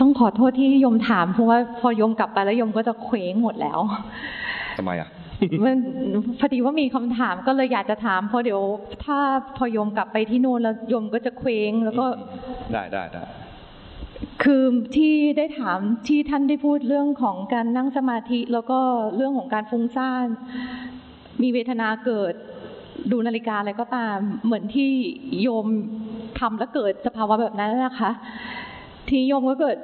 ต้องขอโทษที่โยมถามเพราะว่าพอโยมกลับไปแล้วโยมก็จะเคว้งหมดแล้วทำไมอะมันพอดีว่ามีคำถามก็เลยอยากจะถามเพราะเดี๋ยว ถ้าพอโยมกลับไปที่นู่นแล้วโยมก็จะเคว้งแล้วก็ได้ได้ได้คือที่ได้ถามที่ท่านได้พูดเรื่องของการนั่งสมาธิ แล้วก็เรื่องของการฟุ้งซ่าน มีเวทนาเกิดดูนาฬิกาอะไรก็ตาม เหมือนที่โยมทำแล้วเกิดสภาวะแบบนั้นนะคะ ทีโยมก็เกิด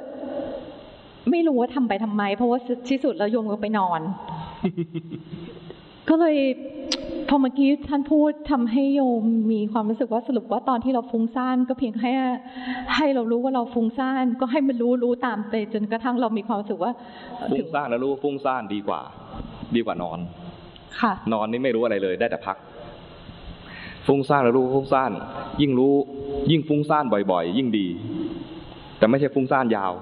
ไม่รู้ว่าทำไปทำไม เพราะว่าที่สุดแล้วโยมก็ไปนอน ก็เลยพอเมื่อกี้ท่านพูดทำให้โยมมีความรู้สึกว่าสรุปว่าตอนที่เราฟุ้งซ่านก็เพียงแค่ให้เรารู้ว่าเราฟุ้งซ่านก็ให้มันรู้รู้ตามไปจนกระทั่งเรามีความรู้สึกว่าฟุ้ถึงงซ่านแล้วรู้ว่าฟุ้งซ่านดีกว่า ดีกว่านอน ค่ะ นอนนี่ไม่รู้อะไรเลย ได้แต่พัก ฟุ้งซ่านแล้วรู้ว่าฟุ้งซ่านยิ่งรู้ ยิ่งฟุ้งซ่านบ่อย ๆ ยิ่งดี แต่ไม่ใช่ฟุ้งซ่านยาว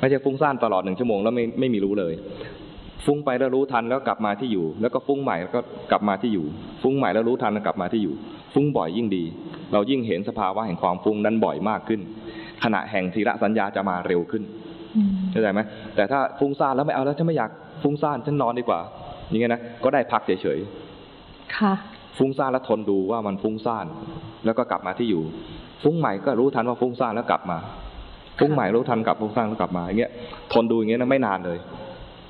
ไม่ใช่ฟุ้งซ่านตลอดหนึ่งชั่วโมงแล้วไม่ไม่มีรู้เลย ฟุ้งไปแล้วรู้ทันแล้วกลับมาที่อยู่ แล้วก็ฟุ้งใหม่แล้วก็กลับมาที่อยู่ ฟุ้งใหม่แล้วรู้ทันแล้วกลับมาที่อยู่ ฟุ้งบ่อยยิ่งดี เรายิ่งเห็นสภาวะแห่งความฟุ้งนั้นบ่อยมากขึ้น ขณะแห่งทีละสัญญาจะมาเร็วขึ้นอืมเข้าใจไหมแต่ถ้าฟุ้งซ่านแล้วไม่เอาแล้วฉันไม่อยากฟุ้งซ่านฉันนอนดีกว่าอย่างเงี้ยนะก็ได้พักเฉยค่ะๆฟุ้งซ่านแล้วทนดูว่ามันฟุ้งซ่านแล้วก็กลับมาที่อยู่ ฟุ้งใหม่ก็รู้ทันว่าฟุ้งซ่านแล้วกลับมา ฟุ้งใหม่รู้ทันกลับฟุ้งซ่านกลับมาอย่างเงี้ยทนดูอย่างเงี้ยนะไม่นานเลย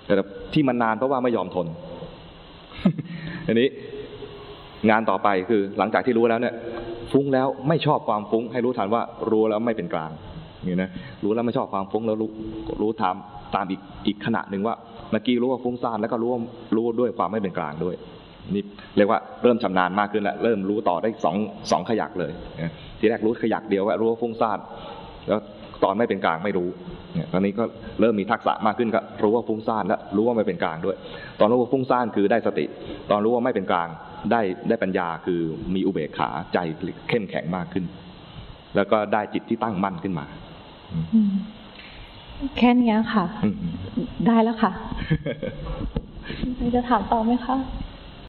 แต่ที่มันนานเพราะว่าไม่ยอมทนอันนี้ งานต่อไปคือหลังจากที่รู้แล้วเนี่ย ฟุ้งแล้วไม่ชอบความฟุ้ง ให้รู้ทันว่ารู้แล้วไม่เป็นกลางอย่างนี้นะรู้แล้วไม่ชอบความฟุ้งแล้วรู้รู้ตามตามอีกอีกขณะหนึ่งว่าเมื่อกี้รู้ว่าฟุ้งซ่านแล้วก็รู้ว่ารู้ด้วยความไม่เป็นกลางด้วยนี่เรียกว่าเริ่มชำนาญมากขึ้นแล้วเริ่มรู้ต่อได้สองสองขยักเลยนทีแรกรู้ขยักเดียวว่ารู้ว่าฟุ้งซ่านแล้ว ตอนไม่เป็นกลางไม่รู้เนี่ยตอนนี้ก็เริ่มมีทักษะมากขึ้นก็รู้ว่าฟุ้งซ่านแล้วรู้ว่าไม่เป็นกลางด้วย ตอนรู้ว่าฟุ้งซ่านคือได้สติ ตอนรู้ว่าไม่เป็นกลางได้ได้ปัญญาคือมีอุเบกขาใจเข้มแข็งมากขึ้น แล้วก็ได้จิตที่ตั้งมั่นขึ้นมาอืมแค่เนี้ยค่ะอืมได้แล้วค่ะจะถามต่อไหมคะ